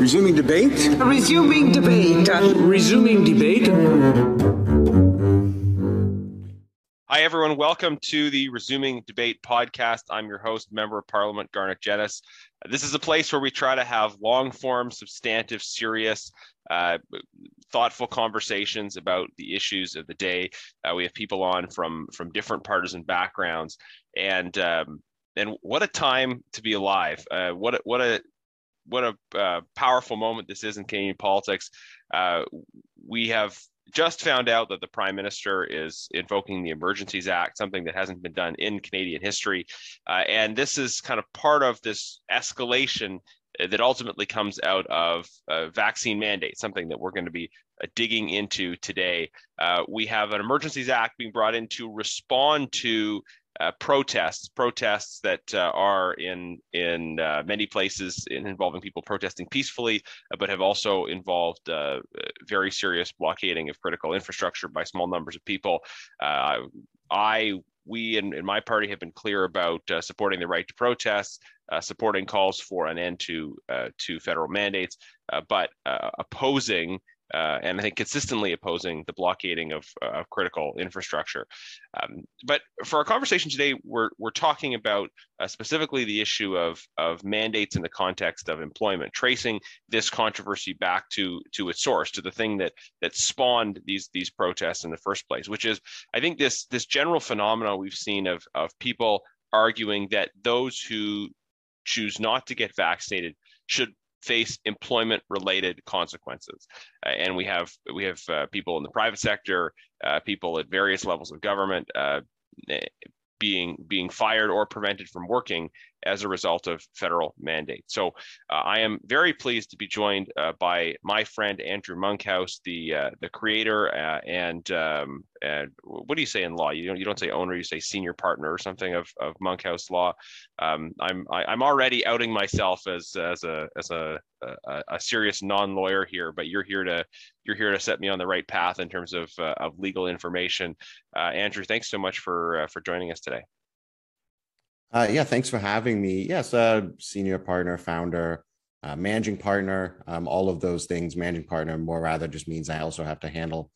Resuming debate? Resuming debate. Resuming debate. Hi, everyone. Welcome to the Resuming Debate podcast. I'm your host, Member of Parliament Garnett Genuis. This is a place where we try to have long form, substantive, serious, uh, thoughtful conversations about the issues of the day. Uh, we have people on from from different partisan backgrounds, and um, and what a time to be alive! Uh, what a, what a what a uh, powerful moment this is in Canadian politics. Uh, we have just found out that the prime minister is invoking the Emergencies Act, something that hasn't been done in Canadian history. Uh, and this is kind of part of this escalation that ultimately comes out of vaccine mandate, something that we're going to be uh, digging into today. Uh, we have an Emergencies Act being brought in to respond to uh, protests, protests that uh, are in in uh, many places in involving people protesting peacefully, uh, but have also involved uh, very serious blockading of critical infrastructure by small numbers of people. Uh, I, we, in, in, my party have been clear about supporting the right to protest, supporting calls for an end to to federal mandates, but opposing uh, and I think consistently opposing the blockading of, uh, of critical infrastructure. Um, but for our conversation today, we're, we're talking about uh, specifically the issue of, of mandates in the context of employment, tracing this controversy back to, to its source, to the thing that, that spawned these, these protests in the first place, which is, I think, this, this general phenomenon we've seen of, of people arguing that those who choose not to get vaccinated should face employment related consequences. Uh, and we have we have uh, people in the private sector uh, people at various levels of government uh, being being fired or prevented from working as a result of federal mandate. So uh, I am very pleased to be joined uh, by my friend Andrew Monkhouse, the uh, the creator uh, and um, and what do you say in law? You don't you don't say owner, you say senior partner or something of, of Monkhouse Law. Um, I'm I, am i am already outing myself as as a as a a, a serious non lawyer here, but you're here to you're here to set me on the right path in terms of uh, of legal information. Uh, Andrew, thanks so much for for joining us today. Uh, yeah, thanks for having me. Yes, uh, senior partner, founder, uh, managing partner, um, all of those things. Managing partner more rather just means I also have to handle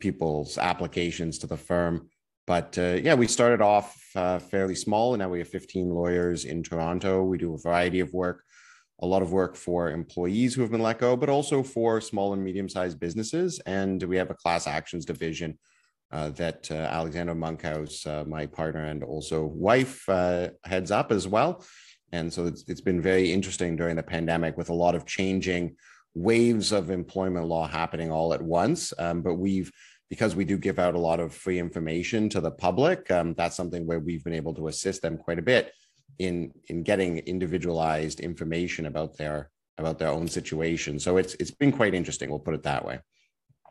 people's applications to the firm. But uh, yeah, we started off uh, fairly small, and now we have 15 lawyers in Toronto. We do a variety of work, a lot of work for employees who have been let go, but also for small and medium sized businesses. And we have a class actions division uh, that uh, Alexandra Monkhouse, uh, my partner and also wife, heads up as well. And so it's, it's been very interesting during the pandemic with a lot of changing waves of employment law happening all at once. Um, but we've, because we do give out a lot of free information to the public, um, that's something where we've been able to assist them quite a bit in in getting individualized information about their about their own situation. So it's it's been quite interesting. We'll put it that way.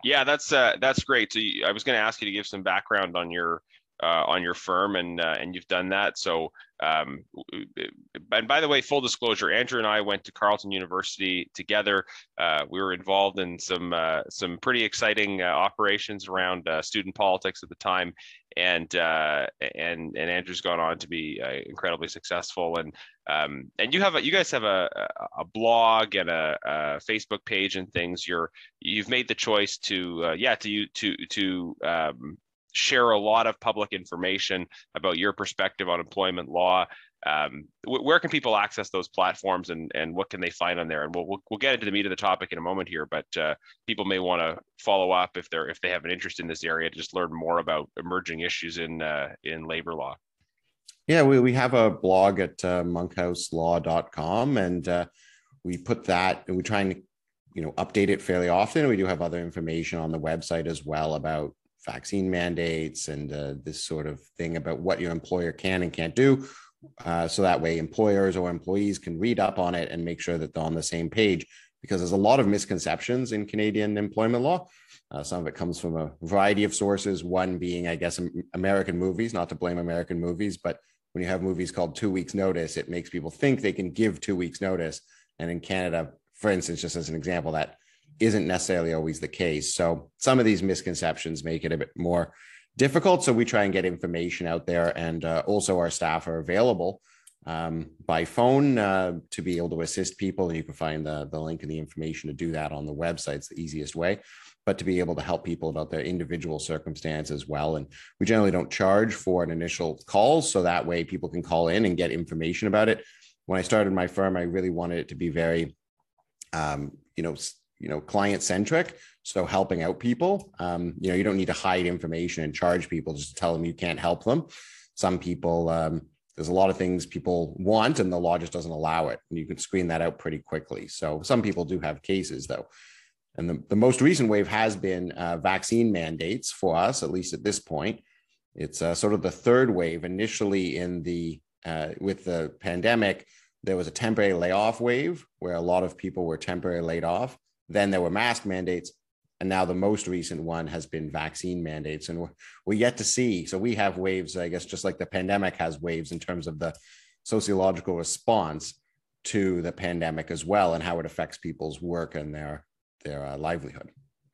Yeah, that's uh, that's great. So you, I was going to ask you to give some background on your uh, on your firm, and uh, and you've done that. So, um, and by the way, full disclosure, Andrew and I went to Carleton University together. Uh, we were involved in some uh, some pretty exciting uh, operations around uh, student politics at the time, and and and Andrew's gone on to be incredibly successful. And um, and you have a, you guys have a, a blog and a, a, Facebook page and things. You're you've made the choice to yeah to to to um, share a lot of public information about your perspective on employment law. Um, where can people access those platforms and, and what can they find on there? And we'll, we'll, we'll get into the meat of the topic in a moment here, but uh, people may want to follow up if they're if they have an interest in this area to just learn more about emerging issues in uh, in labor law. Yeah, we, we have a blog at uh, monkhouselaw.com and uh, we put that and we try and you know update it fairly often. We do have other information on the website as well about vaccine mandates and uh, this sort of thing about what your employer can and can't do. Uh, so that way, employers or employees can read up on it and make sure that they're on the same page because there's a lot of misconceptions in Canadian employment law. Uh, some of it comes from a variety of sources, one being, I guess, American movies, not to blame American movies, but when you have movies called Two Weeks Notice, it makes people think they can give two weeks' notice. And in Canada, for instance, just as an example, that isn't necessarily always the case. So some of these misconceptions make it a bit more difficult. So we try and get information out there, and uh, also our staff are available um, by phone uh, to be able to assist people. And you can find the, the link and the information to do that on the website. It's the easiest way, but to be able to help people about their individual circumstance as well. And we generally don't charge for an initial call. So that way people can call in and get information about it. When I started my firm, I really wanted it to be very, um, you know, you know, client centric. So helping out people, um, you know, you don't need to hide information and charge people just to tell them you can't help them. Some people, um, there's a lot of things people want and the law just doesn't allow it and you can screen that out pretty quickly so some people do have cases though and the, the most recent wave has been uh, vaccine mandates for us at least at this point. It's uh, sort of the third wave. Initially in the uh, with the pandemic there was a temporary layoff wave where a lot of people were temporarily laid off. Then there were mask mandates and now the most recent one has been vaccine mandates. And we're, we're yet to see. So we have waves i guess just like the pandemic has waves in terms of the sociological response to the pandemic as well and how it affects people's work and their their uh, livelihood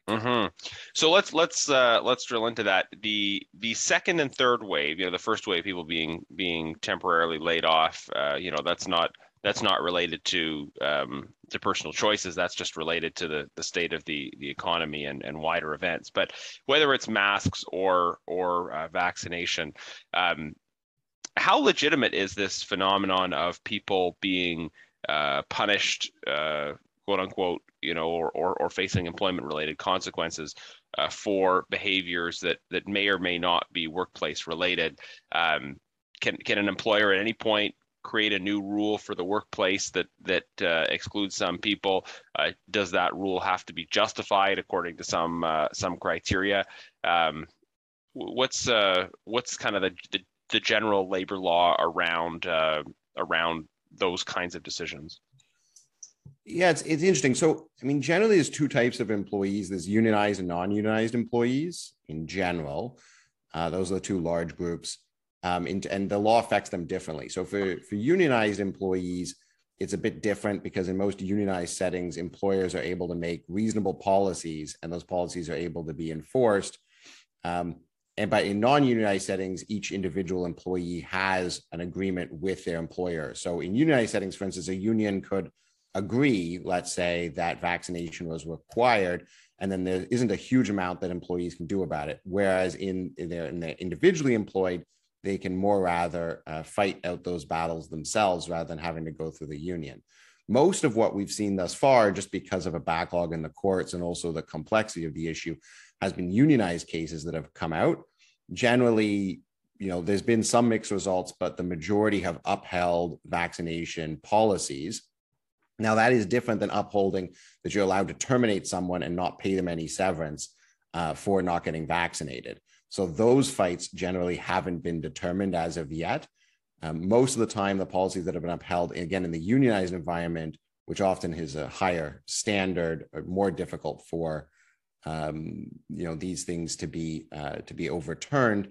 Mm-hmm. So let's let's uh, let's drill into that. The the second and third wave, you know, the first wave, people being being temporarily laid off. Uh, you know, that's not that's not related to um, to personal choices. That's just related to the, the state of the, the economy and, and wider events. But whether it's masks or or uh, vaccination, um, how legitimate is this phenomenon of people being uh, punished, uh, quote unquote, you know, or, or, or facing employment related consequences uh, for behaviors that that may or may not be workplace related? Um, can can an employer at any point create a new rule for the workplace that that uh, excludes some people? Uh, does that rule have to be justified according to some uh, some criteria? Um, what's uh, what's kind of the, the, the general labor law around uh, around those kinds of decisions? Yeah, it's it's interesting. So, I mean, generally, there's two types of employees: there's unionized and non-unionized employees. In general, uh, those are the two large groups um, and, and the law affects them differently. So for, for unionized employees, it's a bit different because in most unionized settings, employers are able to make reasonable policies, and those policies are able to be enforced. Um, and but in non-unionized settings, each individual employee has an agreement with their employer. So in unionized settings, for instance, a union could agree, let's say, that vaccination was required, and then there isn't a huge amount that employees can do about it. Whereas in, in their, in individually employed, they can more rather uh, fight out those battles themselves rather than having to go through the union. Most of what we've seen thus far, just because of a backlog in the courts and also the complexity of the issue, has been unionized cases that have come out. Generally, you know, there's been some mixed results, but the majority have upheld vaccination policies. Now, that is different than upholding that you're allowed to terminate someone and not pay them any severance uh, for not getting vaccinated. So those fights generally haven't been determined as of yet. Um, most of the time, the policies that have been upheld, again, in the unionized environment, which often is a higher standard, or more difficult for um, you know these things to be uh, to be overturned.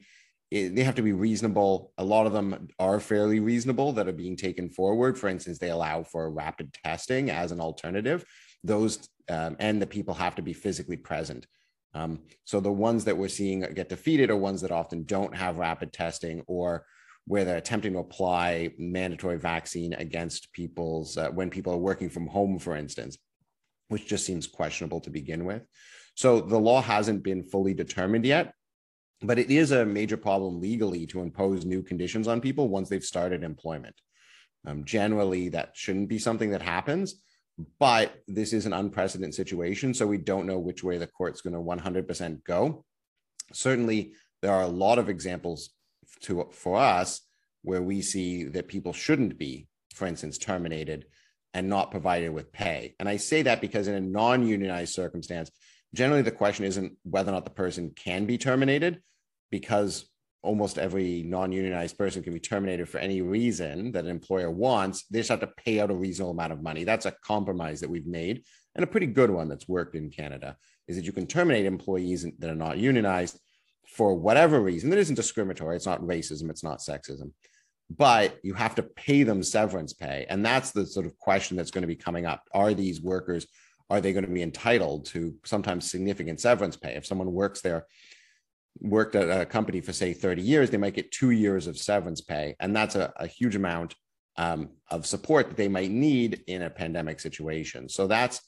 It, they have to be reasonable. A lot of them are fairly reasonable that are being taken forward. For instance, they allow for rapid testing as an alternative. Those um, and the people have to be physically present. Um, so the ones that we're seeing get defeated are ones that often don't have rapid testing or where they're attempting to apply mandatory vaccine against people's uh, when people are working from home, for instance, which just seems questionable to begin with. So the law hasn't been fully determined yet, but it is a major problem legally to impose new conditions on people once they've started employment. Um, generally, that shouldn't be something that happens but this is an unprecedented situation. So we don't know which way the court's going to 100% go. Certainly, there are a lot of examples to, for us where we see that people shouldn't be, for instance, terminated and not provided with pay. And I say that because in a non unionized circumstance, generally the question isn't whether or not the person can be terminated, because almost every non-unionized person can be terminated for any reason that an employer wants they just have to pay out a reasonable amount of money. That's a compromise that we've made and a pretty good one that's worked in canada is that you can terminate employees that are not unionized for whatever reason that isn't discriminatory it's not racism it's not sexism but you have to pay them severance pay. And that's the sort of question that's going to be coming up. Are these workers are they going to be entitled to sometimes significant severance pay? If someone works there worked at a company for say 30 years they might get two years of severance pay and that's a, a huge amount um, of support that they might need in a pandemic situation. So that's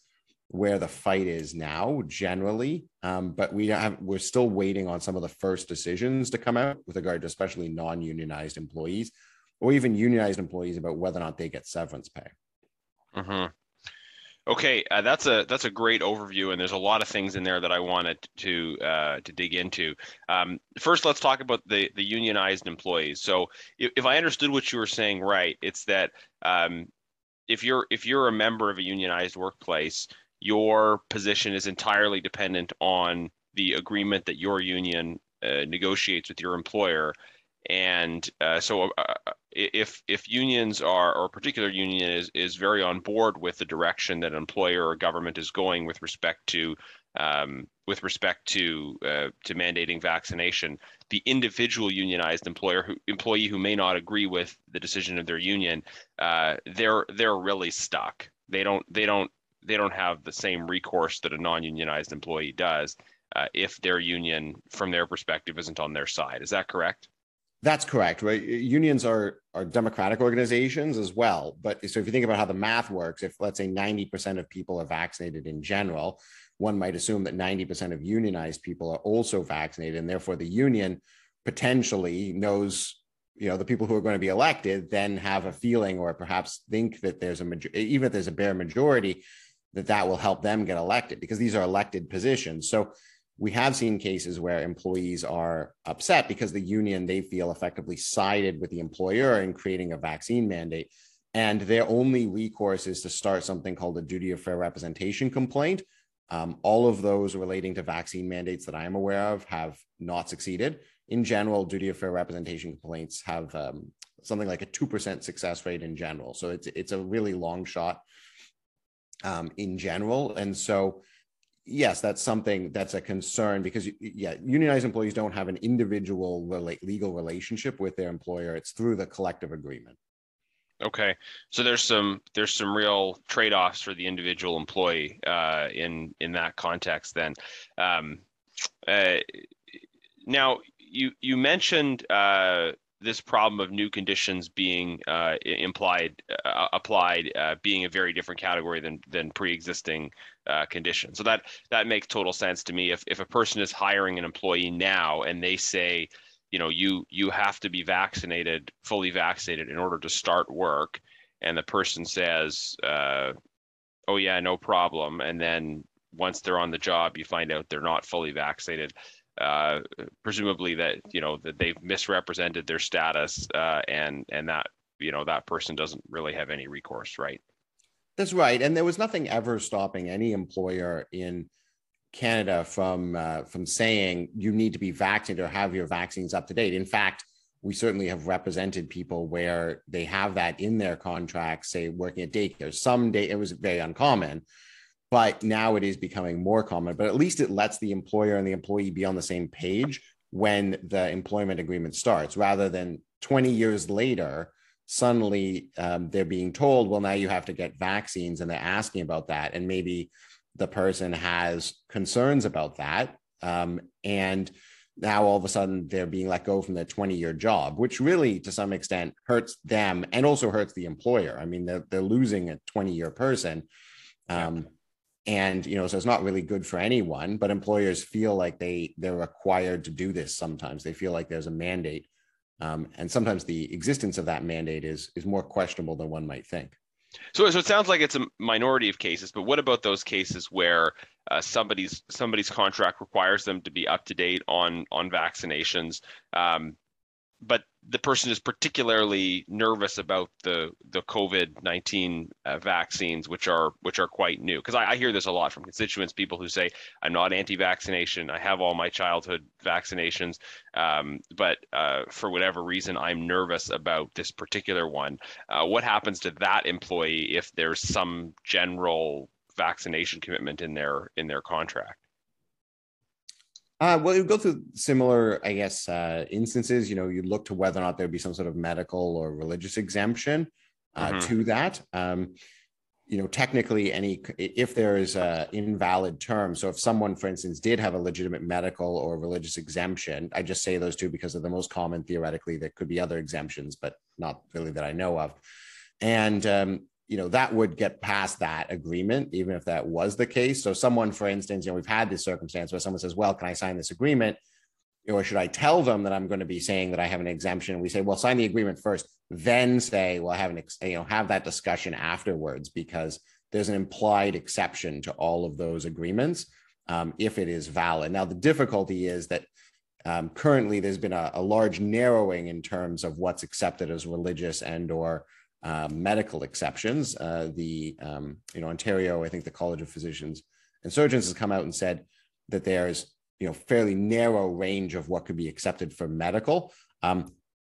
where the fight is now generally um, but we have we're still waiting on some of the first decisions to come out with regard to especially non-unionized employees or even unionized employees about whether or not they get severance pay mm-hmm. Okay uh, that's a that's a great overview and there's a lot of things in there that i wanted to uh, to dig into um, first let's talk about the the unionized employees so if, if i understood what you were saying right it's that um, if you're if you're a member of a unionized workplace your position is entirely dependent on the agreement that your union uh, negotiates with your employer. And uh, so, uh, if if unions are or a particular union is is very on board with the direction that employer or government is going with respect to um, with respect to uh, to mandating vaccination, the individual unionized employer who employee who may not agree with the decision of their union, uh, they're they're really stuck. They don't they don't they don't have the same recourse that a non-unionized employee does uh, if their union, from their perspective, isn't on their side. Is that correct? That's correct, right? Unions are are democratic organizations as well. But so if you think about how the math works, if let's say 90% of people are vaccinated in general, one might assume that 90% of unionized people are also vaccinated, and therefore the union potentially knows you know the people who are going to be elected then have a feeling or perhaps think that there's a major- even if there's a bare majority that that will help them get elected because these are elected positions. So we have seen cases where employees are upset because the union they feel effectively sided with the employer in creating a vaccine mandate. And their only recourse is to start something called a duty of fair representation complaint. Um, all of those relating to vaccine mandates that i am aware of have not succeeded. In general duty of fair representation complaints have um, something like a 2% success rate in general. So it's, it's a really long shot um, in general. And so, yes, that's something that's a concern because, yeah, unionized employees don't have an individual legal relationship with their employer. It's through the collective agreement. Okay, so there's some there's some real trade-offs for the individual employee uh, in in that context. Then, um, uh, now you you mentioned uh, this problem of new conditions being uh, implied uh, applied uh, being a very different category than than pre-existing uh, conditions. So that that makes total sense to me. If if a person is hiring an employee now and they say, you know, you you have to be vaccinated, fully vaccinated in order to start work, and the person says, uh, oh yeah, no problem, and then once they're on the job, you find out they're not fully vaccinated uh, presumably that you know that they've misrepresented their status uh, and and that you know that person doesn't really have any recourse right? That's right. And there was nothing ever stopping any employer in canada from uh, from saying you need to be vaccinated or have your vaccines up to date. In fact we certainly have represented people where they have that in their contracts say working at daycare. Some day it was very uncommon but now it is becoming more common but at least it lets the employer and the employee be on the same page when the employment agreement starts rather than 20 years later suddenly um, they're being told well now you have to get vaccines and they're asking about that and maybe the person has concerns about that um, and now all of a sudden they're being let go from their 20 year job which really to some extent hurts them and also hurts the employer. I mean they're, they're losing a 20 year person um, and you know so it's not really good for anyone but employers feel like they they're required to do this sometimes. They feel like there's a mandate um, and sometimes the existence of that mandate is is more questionable than one might think. So, so it sounds like it's a minority of cases but what about those cases where uh, somebody's somebody's contract requires them to be up to date on on vaccinations? Um, but the person is particularly nervous about the the COVID nineteen uh, vaccines, which are which are quite new. Because I, I, hear this a lot from constituents, people who say, "I'm not anti-vaccination. I have all my childhood vaccinations, um, but uh, for whatever reason, I'm nervous about this particular one." Uh, what happens to that employee if there's some general vaccination commitment in their in their contract? Uh, well, you go through similar, I guess, uh, instances. You know, you look to whether or not there'd be some sort of medical or religious exemption uh, mm-hmm. to that. Um, you know, technically, any if there is a invalid term. So, if someone, for instance, did have a legitimate medical or religious exemption, I just say those two because they're the most common. Theoretically, there could be other exemptions, but not really that I know of. and um, you know that would get past that agreement even if that was the case. So someone for instance you know we've had this circumstance where someone says well can i sign this agreement? Or should i tell them that i'm going to be saying that i have an exemption? We say well sign the agreement first then say well have an ex- you know have that discussion afterwards because there's an implied exception to all of those agreements um, if it is valid. Now the difficulty is that um, currently there's been a, a large narrowing in terms of what's accepted as religious and or uh, medical exceptions. Uh, the um, you know Ontario, I think the College of Physicians and Surgeons has come out and said that there's you know fairly narrow range of what could be accepted for medical. Um,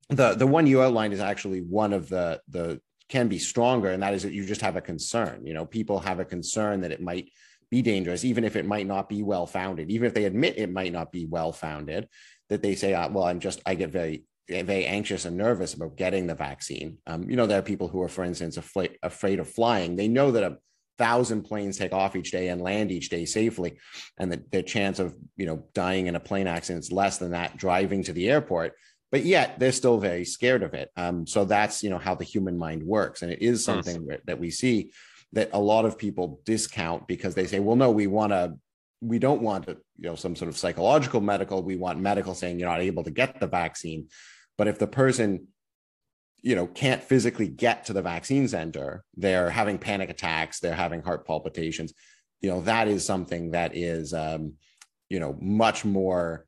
the the one you outlined is actually one of the the can be stronger, and that is that you just have a concern. You know, people have a concern that it might be dangerous, even if it might not be well founded, even if they admit it might not be well founded. That they say, uh, well, I'm just I get very very anxious and nervous about getting the vaccine. Um, you know, there are people who are, for instance, afraid, afraid of flying. They know that a thousand planes take off each day and land each day safely, and the, the chance of you know dying in a plane accident is less than that driving to the airport. But yet they're still very scared of it. Um, so that's you know how the human mind works, and it is something mm. that we see that a lot of people discount because they say, well, no, we want to we don't want you know some sort of psychological medical we want medical saying you're not able to get the vaccine but if the person, you know, can't physically get to the vaccine center, they're having panic attacks, they're having heart palpitations, you know, that is something that is, um, you know, much more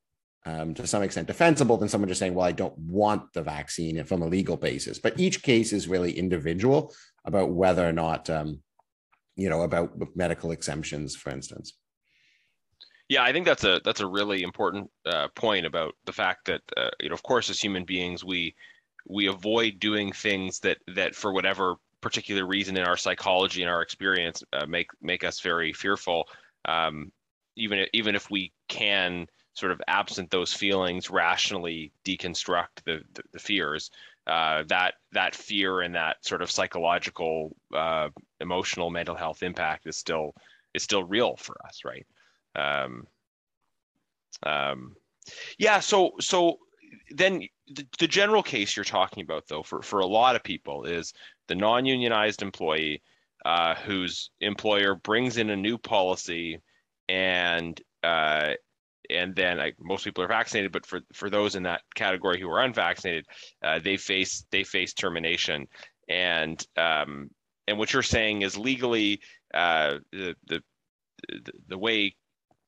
um, to some extent defensible than someone just saying, well, I don't want the vaccine from a legal basis. But each case is really individual about whether or not, um, you know, about medical exemptions, for instance. Yeah, I think that's a that's a really important uh, point about the fact that uh, you know, of course, as human beings, we we avoid doing things that that for whatever particular reason in our psychology and our experience uh, make make us very fearful. Um, even even if we can sort of absent those feelings rationally deconstruct the the, the fears, uh, that that fear and that sort of psychological, uh, emotional, mental health impact is still is still real for us, right? Um, um, yeah. So so then the, the general case you're talking about though for for a lot of people is the non-unionized employee uh, whose employer brings in a new policy and uh, and then like, most people are vaccinated, but for for those in that category who are unvaccinated, uh, they face they face termination. And um, and what you're saying is legally uh, the, the the way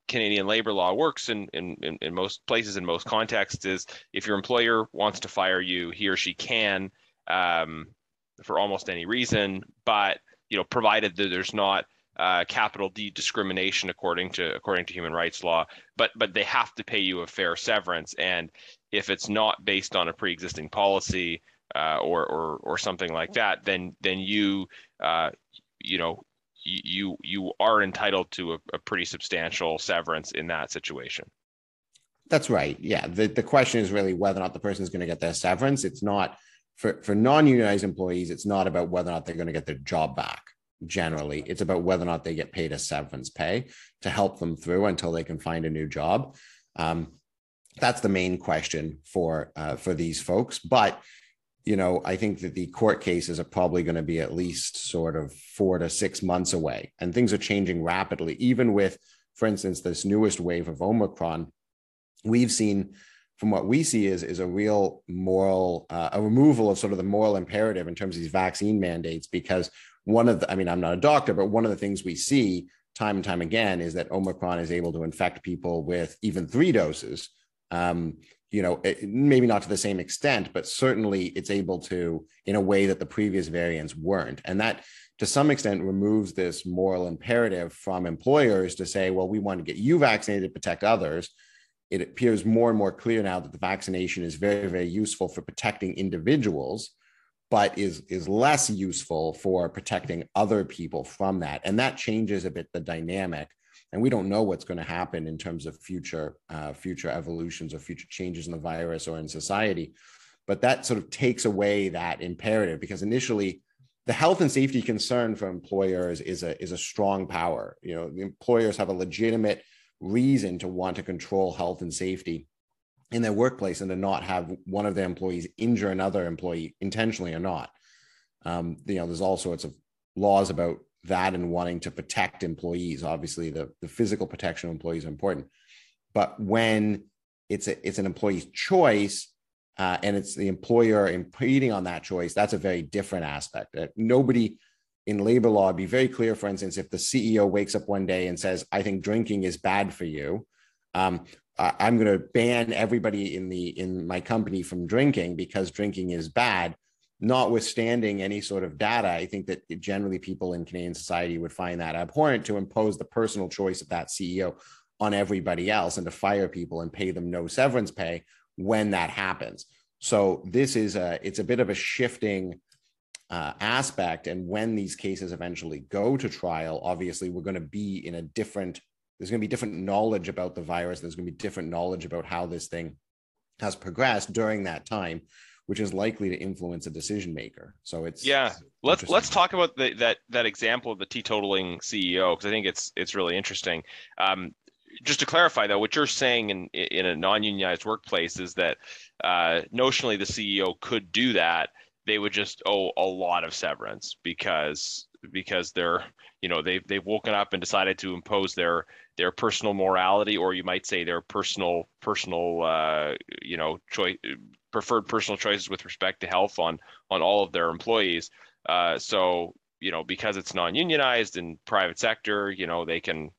Canadian labor law works in, in, in, in, most places, in most contexts, is if your employer wants to fire you, he or she can um, for almost any reason, but you know, provided that there's not uh, capital D discrimination according to according to human rights law, but but they have to pay you a fair severance, and if it's not based on a pre-existing policy uh, or or or something like that, then then you uh, you know you you are entitled to a, a pretty substantial severance in that situation. That's right. Yeah. The, the question is really whether or not the person is going to get their severance. It's not for, for non unionized employees, it's not about whether or not they're going to get their job back generally. It's about whether or not they get paid a severance pay to help them through until they can find a new job. Um, that's the main question for uh, for these folks. But you know, I think that the court cases are probably going to be at least sort of four to six months away. And things are changing rapidly. Even with, for instance, this newest wave of Omicron, we've seen from what we see is, is a real moral, uh, a removal of sort of the moral imperative in terms of these vaccine mandates. Because one of the, I mean, I'm not a doctor, but one of the things we see time and time again is that Omicron is able to infect people with even three doses. Um, you know, it, maybe not to the same extent, but certainly it's able to in a way that the previous variants weren't. And that to some extent removes this moral imperative from employers to say, well, we want to get you vaccinated to protect others. It appears more and more clear now that the vaccination is very, very useful for protecting individuals, but is, is less useful for protecting other people from that. And that changes a bit the dynamic and we don't know what's going to happen in terms of future uh, future evolutions or future changes in the virus or in society. But that sort of takes away that imperative because initially the health and safety concern for employers is a is a strong power. You know the employers have a legitimate reason to want to control health and safety in their workplace and to not have one of their employees injure another employee intentionally or not. Um, you know, there's all sorts of laws about that and wanting to protect employees. Obviously, the, the physical protection of employees are important. But when it's a, it's an employee's choice uh, and it's the employer impeding on that choice, that's a very different aspect. Uh, nobody in labor law be very clear. For instance, if the CEO wakes up one day and says, "I think drinking is bad for you," um, I'm going to ban everybody in the in my company from drinking because drinking is bad. Notwithstanding any sort of data, I think that generally people in Canadian society would find that abhorrent to impose the personal choice of that CEO on everybody else and to fire people and pay them no severance pay when that happens. So this is a it's a bit of a shifting uh, aspect. And when these cases eventually go to trial, obviously we're going to be in a different. There's going to be different knowledge about the virus. There's going to be different knowledge about how this thing has progressed during that time, which is likely to influence a decision maker. So it's yeah. Let's let's talk about the, that that example of the teetotaling CEO because I think it's it's really interesting. Um, just to clarify though, what you're saying in in a non-unionized workplace is that uh, notionally the CEO could do that. They would just owe a lot of severance because because they're you know they've they've woken up and decided to impose their their personal morality or you might say their personal personal uh, you know choice preferred personal choices with respect to health on on all of their employees. Uh, so you know because it's non-unionized in private sector, you know they can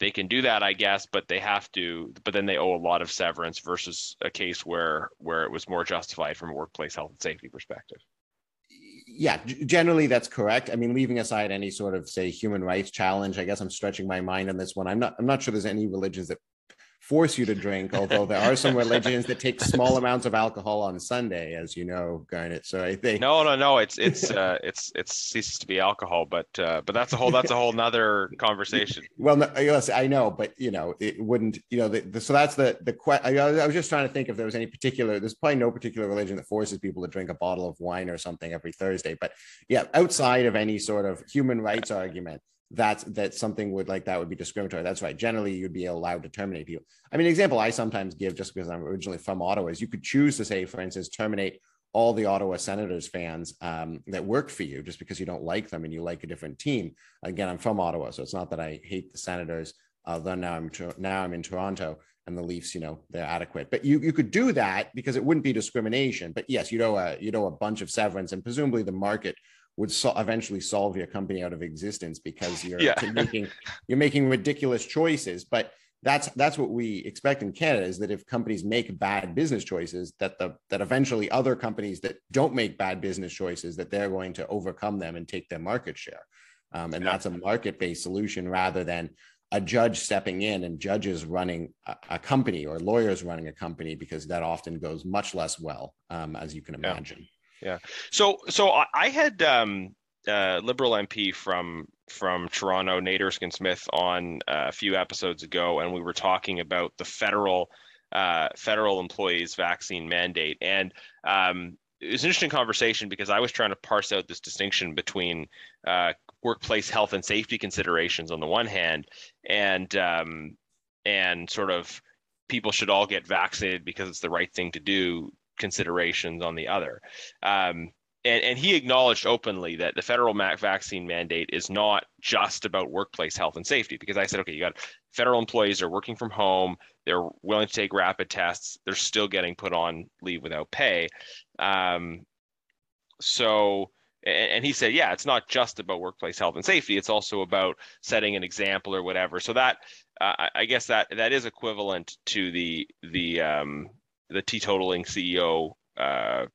they can do that, I guess, but they have to. But then they owe a lot of severance versus a case where where it was more justified from a workplace health and safety perspective. Yeah, generally that's correct. I mean, leaving aside any sort of say human rights challenge, I guess I'm stretching my mind on this one. I'm not. I'm not sure there's any religions that force you to drink, although there are some religions that take small amounts of alcohol on Sunday, as you know, Garnett. So I think no, no, no. It's it's uh, it's it ceases to be alcohol, but uh, but that's a whole that's a whole nother conversation. Well, no, yes, I know, but you know, it wouldn't. You know, the, the, so that's the the question. I was just trying to think if there was any particular. There's probably no particular religion that forces people to drink a bottle of wine or something every Thursday. But yeah, outside of any sort of human rights argument that's that something would like that would be discriminatory. That's right. Generally, you'd be allowed to terminate people. I mean, example I sometimes give just because I'm originally from Ottawa is you could choose to say, for instance, terminate all the Ottawa Senators fans um, that work for you just because you don't like them and you like a different team. Again, I'm from Ottawa, so it's not that I hate the Senators. Although now I'm now I'm in Toronto and the Leafs, you know, they're adequate. But you you could do that because it wouldn't be discrimination. But yes, you know a you know a bunch of severance and presumably the market would so eventually solve your company out of existence because you're yeah. making you're making ridiculous choices but that's that's what we expect in canada is that if companies make bad business choices that the that eventually other companies that don't make bad business choices that they're going to overcome them and take their market share um, and yeah. that's a market-based solution rather than a judge stepping in and judges running a, a, company or lawyers running a company because that often goes much less well um, as you can imagine yeah yeah. So so I had um, uh, Liberal MP from from Toronto, Nate Erskine Smith, on uh, a few episodes ago, and we were talking about the federal uh, federal employees vaccine mandate, and um, it was an interesting conversation because I was trying to parse out this distinction between uh, workplace health and safety considerations on the one hand, and um, and sort of people should all get vaccinated because it's the right thing to do considerations on the other. Um, and, and he acknowledged openly that the federal vaccine mandate is not just about workplace health and safety because i said okay you got federal employees are working from home they're willing to take rapid tests they're still getting put on leave without pay um, so and, and he said yeah it's not just about workplace health and safety it's also about setting an example or whatever so that uh, i guess that that is equivalent to the the um, the teetotaling CEO uh,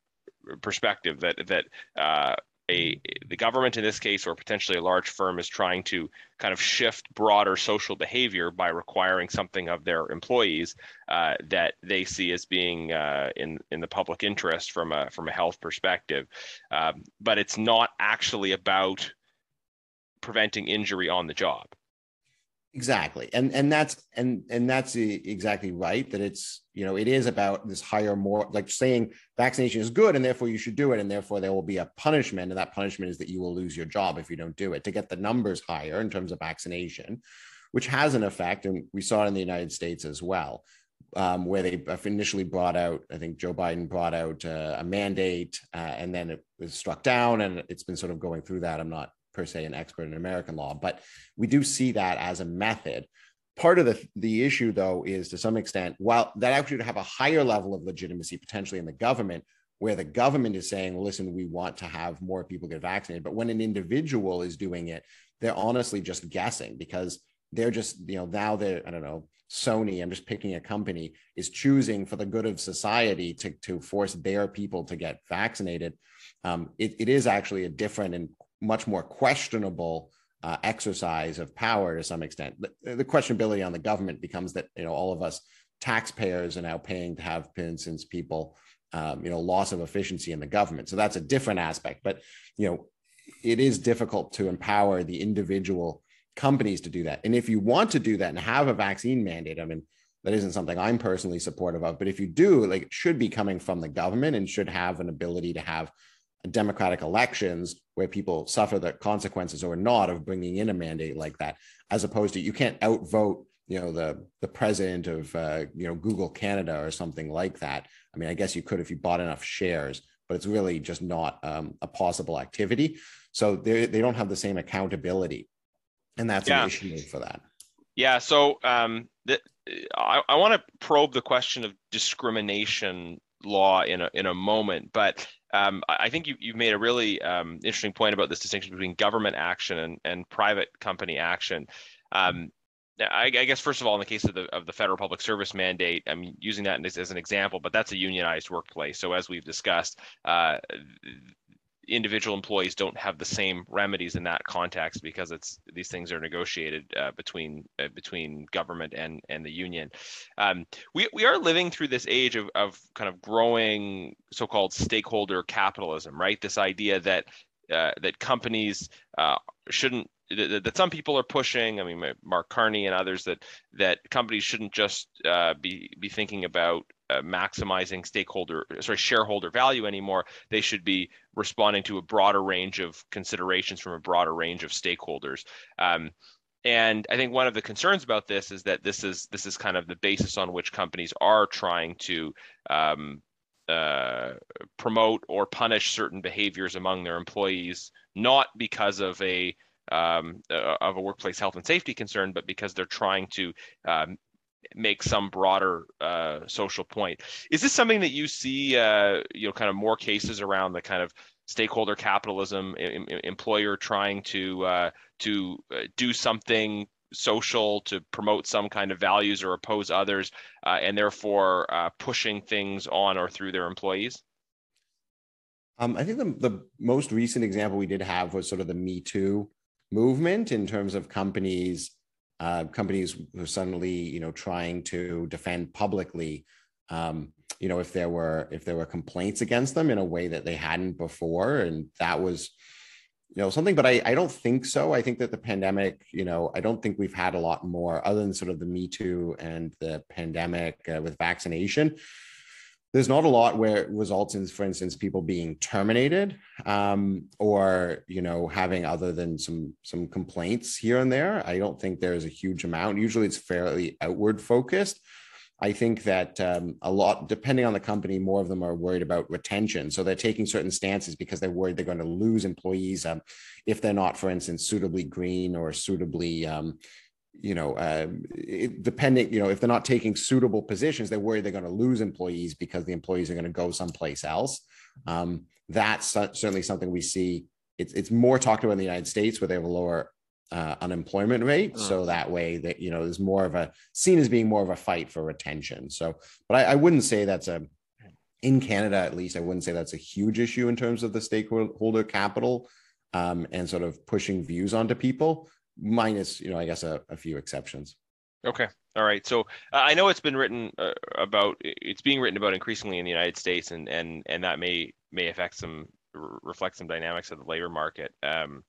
perspective that that uh, a the government in this case or potentially a large firm is trying to kind of shift broader social behavior by requiring something of their employees uh, that they see as being uh, in in the public interest from a from a health perspective, um, but it's not actually about preventing injury on the job. Exactly. And and that's and and that's exactly right that it's you know it is about this higher more like saying vaccination is good and therefore you should do it and therefore there will be a punishment and that punishment is that you will lose your job if you don't do it to get the numbers higher in terms of vaccination which has an effect and we saw it in the United States as well um, where they initially brought out, I think Joe Biden brought out uh, a mandate uh, and then it was struck down and it's been sort of going through that. I'm not per se an expert in American law, but we do see that as a method. Part of the, the issue, though, is to some extent, while that actually would have a higher level of legitimacy potentially in the government, where the government is saying, well, listen, we want to have more people get vaccinated. But when an individual is doing it, they're honestly just guessing because they're just, you know, now they're, I don't know, Sony, I'm just picking a company, is choosing for the good of society to, to force their people to get vaccinated. Um, it, it is actually a different and much more questionable uh, exercise of power to some extent. The, the, questionability on the government becomes that, you know, all of us taxpayers are now paying to have, instance, people, um, you know, loss of efficiency in the government. So that's a different aspect. But, you know, it is difficult to empower the individual companies to do that. And if you want to do that and have a vaccine mandate, I mean, that isn't something I'm personally supportive of. But if you do, like, it should be coming from the government and should have an ability to have democratic elections where people suffer the consequences or not of bringing in a mandate like that, as opposed to you can't outvote, you know, the the president of uh, you know Google Canada or something like that. I mean, I guess you could if you bought enough shares, but it's really just not um, a possible activity. So they they don't have the same accountability and that's yeah. an issue for that. Yeah. So um, the, I, I want to probe the question of discrimination law in a in a moment, but um, I think you, you've made a really um, interesting point about this distinction between government action and, and private company action. Um, I, I, guess first of all, in the case of the of the federal public service mandate, I'm using that as, as an example, but that's a unionized workplace. So as we've discussed, uh, individual employees don't have the same remedies in that context because it's these things are negotiated uh, between uh, between government and and the union. Um, we we are living through this age of of kind of growing so-called stakeholder capitalism, right? This idea that uh, that companies uh, shouldn't that, that, some people are pushing. I mean, Mark Carney and others that that companies shouldn't just uh, be be thinking about uh, maximizing stakeholder sorry shareholder value anymore they should be responding to a broader range of considerations from a broader range of stakeholders um, and i think one of the concerns about this is that this is this is kind of the basis on which companies are trying to um, uh, promote or punish certain behaviors among their employees not because of a um, uh, of a workplace health and safety concern, but because they're trying to um, make some broader uh, social point. Is this something that you see, uh, you know, kind of more cases around the kind of stakeholder capitalism, em- employer trying to uh, to uh, do something social to promote some kind of values or oppose others, uh, and therefore pushing things on or through their employees? Um, I think the, the most recent example we did have was sort of the Me Too movement in terms of companies uh, companies who suddenly you know trying to defend publicly um, you know if there were if there were complaints against them in a way that they hadn't before. And that was you know something but I, I don't think so. I think that the pandemic you know i don't think we've had a lot more other than sort of the me too and the pandemic uh, with vaccination there's not a lot where it results in, for instance, people being terminated um, or you know having other than some some complaints here and there. I don't think there's a huge amount. Usually, it's fairly outward focused. I think that um, a lot, depending on the company, more of them are worried about retention. So they're taking certain stances because they're worried they're going to lose employees um, if they're not, for instance, suitably green or suitably um, you know, uh, it, depending, you know, if they're not taking suitable positions, they're worried they're going to lose employees because the employees are going to go someplace else. Um, that's certainly something we see. It's, it's more talked about in the United States where they have a lower uh, unemployment rate. Oh. So that way that, you know, there's more of a seen as being more of a fight for retention. So, but I, I wouldn't say that's a, in Canada, at least, I wouldn't say that's a huge issue in terms of the stakeholder capital um, and sort of pushing views onto people minus you know i guess a, a few exceptions okay all right so uh, i know it's been written uh, about it's being written about increasingly in the united states and and and that may may affect some reflect some dynamics of the labor market. Um,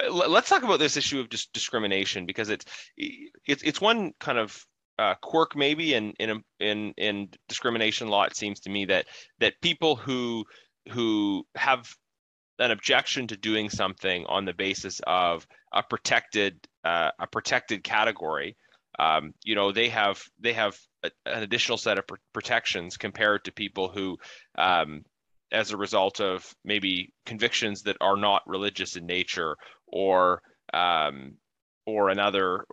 uh, let's talk about this issue of just discrimination because it's it's it's one kind of uh, quirk maybe in in in in discrimination law. It seems to me that that people who who have an objection to doing something on the basis of a protected uh, a protected category. Um, you know they have they have a, an additional set of pr- protections compared to people who um, as a result of maybe convictions that are not religious in nature or um, or another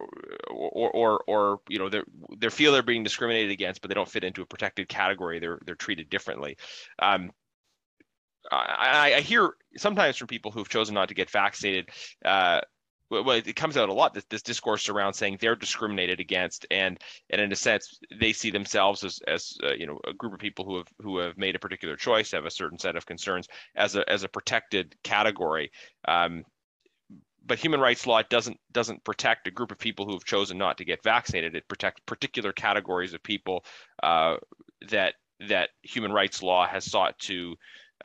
or or or you know they they feel they're being discriminated against but they don't fit into a protected category. They're they're treated differently. Um, I, I, hear sometimes from people who've chosen not to get vaccinated uh, well, it comes out a lot this, this discourse around saying they're discriminated against and and in a sense they see themselves as as uh, you know a group of people who have who have made a particular choice have a certain set of concerns as a as a protected category. Um, but human rights law doesn't doesn't protect a group of people who have chosen not to get vaccinated. It protects particular categories of people uh, that that human rights law has sought to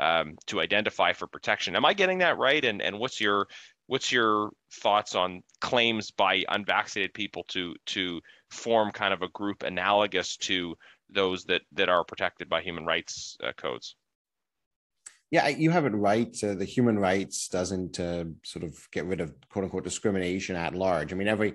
um, to identify for protection. Am i getting that right? And and what's your what's your thoughts on claims by unvaccinated people to to form kind of a group analogous to those that that are protected by human rights uh, codes? Yeah, you have it right. Uh, the human rights doesn't uh, sort of get rid of quote unquote discrimination at large. I mean, every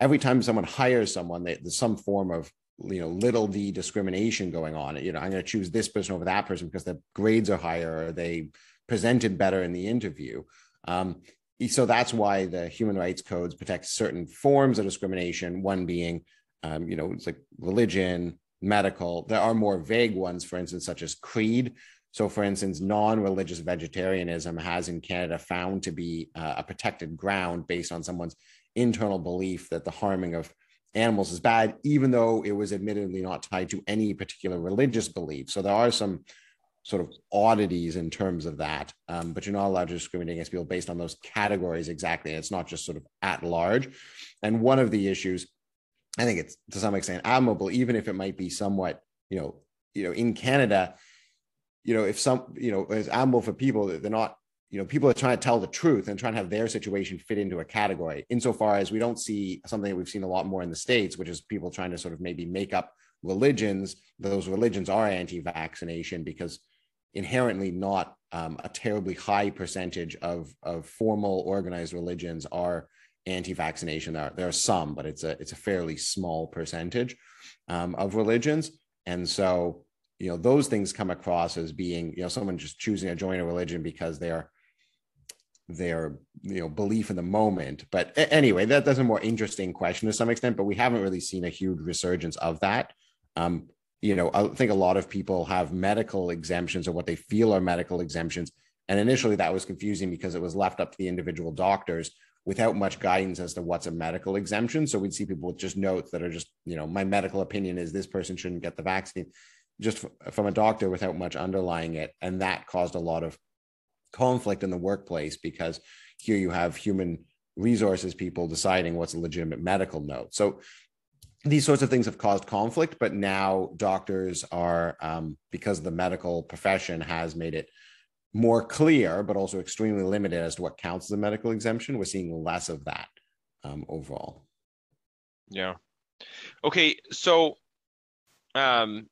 every time someone hires someone, they, there's some form of you know little d discrimination going on. You know, I'm going to choose this person over that person because their grades are higher or they presented better in the interview. Um, so that's why the human rights codes protect certain forms of discrimination one being um, you know it's like religion medical. There are more vague ones for instance such as creed. So for instance non-religious vegetarianism has in canada found to be uh, a protected ground based on someone's internal belief that the harming of animals is bad even though it was admittedly not tied to any particular religious belief. So there are some sort of oddities in terms of that. Um, but you're not allowed to discriminate against people based on those categories exactly. It's not just sort of at large. And one of the issues, I think it's to some extent admirable, even if it might be somewhat, you know, you know, in Canada, you know, if some, you know, it's admirable for people that they're not, you know, people are trying to tell the truth and trying to have their situation fit into a category. Insofar as we don't see something that we've seen a lot more in the states, which is people trying to sort of maybe make up religions. Those religions are anti-vaccination because inherently not um, a terribly high percentage of, of formal organized religions are anti-vaccination. There are, there are some, but it's a it's a fairly small percentage um, of religions, and so you know those things come across as being you know someone just choosing to join a religion because they are their you know belief in the moment. But anyway that, that's a more interesting question to some extent but we haven't really seen a huge resurgence of that. Um, you know, I think a lot of people have medical exemptions or what they feel are medical exemptions. And initially that was confusing because it was left up to the individual doctors without much guidance as to what's a medical exemption. So we'd see people with just notes that are just, you know, my medical opinion is this person shouldn't get the vaccine, just from a doctor without much underlying it. And that caused a lot of conflict in the workplace because here you have human resources people deciding what's a legitimate medical note. So these sorts of things have caused conflict, but now doctors are, um, because the medical profession has made it more clear, but also extremely limited as to what counts as a medical exemption. We're seeing less of that um, overall. Yeah. Okay. So, um,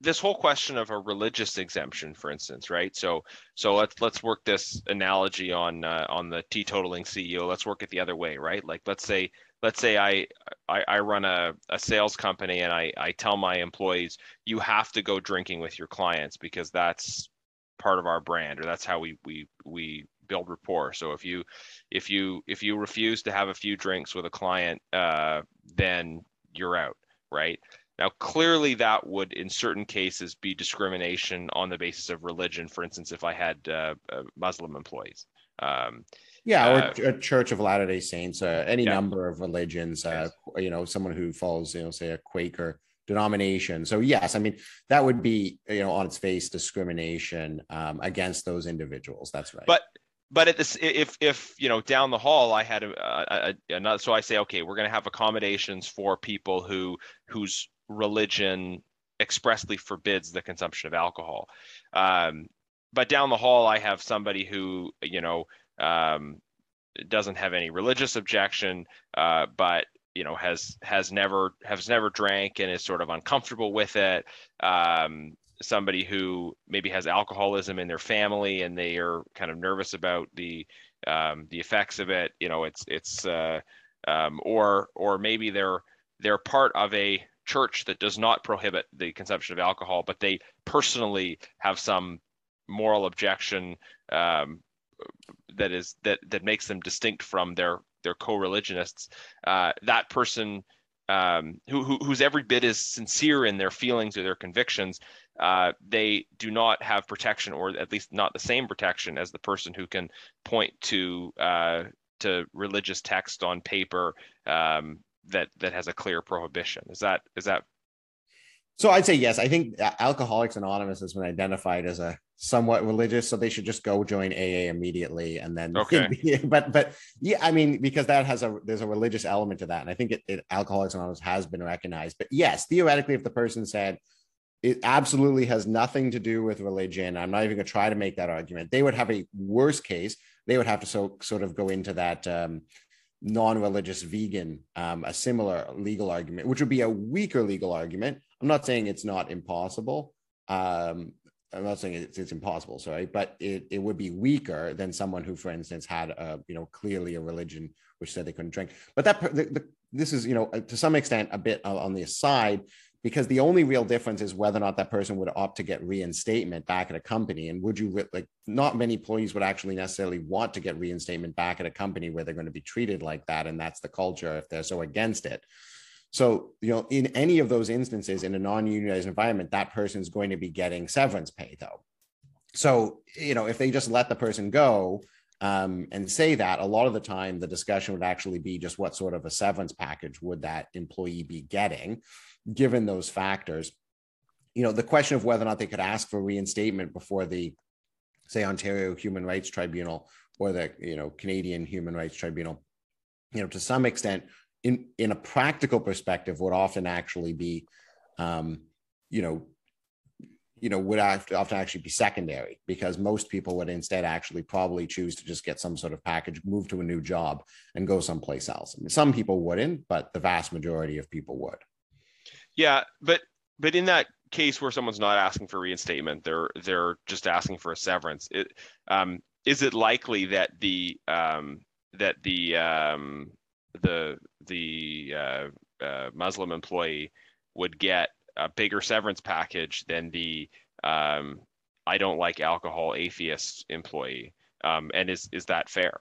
this whole question of a religious exemption, for instance, right? So, so let's let's work this analogy on uh, on the teetotaling CEO. Let's work it the other way, right? Like, let's say let's say I, I, I run a, a sales company and I, I tell my employees, you have to go drinking with your clients because that's part of our brand or that's how we, we, we build rapport. So if you, if you, if you refuse to have a few drinks with a client, uh, then you're out. Right. Now, clearly, that would, in certain cases, be discrimination on the basis of religion. For instance, if I had uh, uh, Muslim employees, um, yeah, or uh, a Church of Latter Day Saints, uh, any yeah. number of religions. Uh, yes. You know, someone who follows, you know, say a Quaker denomination. So yes, I mean that would be you know on its face discrimination um, against those individuals. That's right. But but at this, if if you know down the hall, I had a, a, a another. So I say, okay, we're going to have accommodations for people who whose religion expressly forbids the consumption of alcohol. Um, but down the hall, I have somebody who you know um, doesn't have any religious objection, uh, but you know has has never has never drank and is sort of uncomfortable with it. Um, somebody who maybe has alcoholism in their family and they are kind of nervous about the um, the effects of it. You know, it's it's uh, um, or or maybe they're they're part of a church that does not prohibit the consumption of alcohol, but they personally have some moral objection um, that is that that makes them distinct from their their co-religionists. Uh, that person um, who, who, who's every bit as sincere in their feelings or their convictions, uh, they do not have protection, or at least not the same protection as the person who can point to uh, to religious text on paper um, that that has a clear prohibition. Is that is that? So I'd say yes. I think Alcoholics Anonymous has been identified as a somewhat religious, so they should just go join AA immediately and then. Okay. but but yeah, I mean because that has a there's a religious element to that, and I think it, it Alcoholics Anonymous has been recognized. But yes, theoretically, if the person said it absolutely has nothing to do with religion, I'm not even going to try to make that argument. They would have a worse case. They would have to so sort of go into that. Um, non-religious vegan um, a similar legal argument which would be a weaker legal argument i'm not saying it's not impossible um, i'm not saying it's, it's impossible sorry but it, it would be weaker than someone who for instance had a you know clearly a religion which said they couldn't drink. But that the, the, this is you know uh, to some extent a bit uh, on the aside because the only real difference is whether or not that person would opt to get reinstatement back at a company. And would you like not many employees would actually necessarily want to get reinstatement back at a company where they're going to be treated like that and that's the culture if they're so against it so you know in any of those instances in a non-unionized environment that person is going to be getting severance pay though so you know if they just let the person go um, and say that a lot of the time the discussion would actually be just what sort of a severance package would that employee be getting given those factors. You know, the question of whether or not they could ask for reinstatement before the, say, Ontario Human Rights Tribunal or the, you know, Canadian Human Rights Tribunal, you know, to some extent, in in a practical perspective, would often actually be, um, you know, you know, would often actually be secondary because most people would instead actually probably choose to just get some sort of package, move to a new job, and go someplace else. I mean, some people wouldn't, but the vast majority of people would. Yeah, but but in that case where someone's not asking for reinstatement, they're they're just asking for a severance. It, um, is it likely that the um, that the um, the the uh, uh, Muslim employee would get a bigger severance package than the um, I don't like alcohol atheist employee? Um, and is is that fair?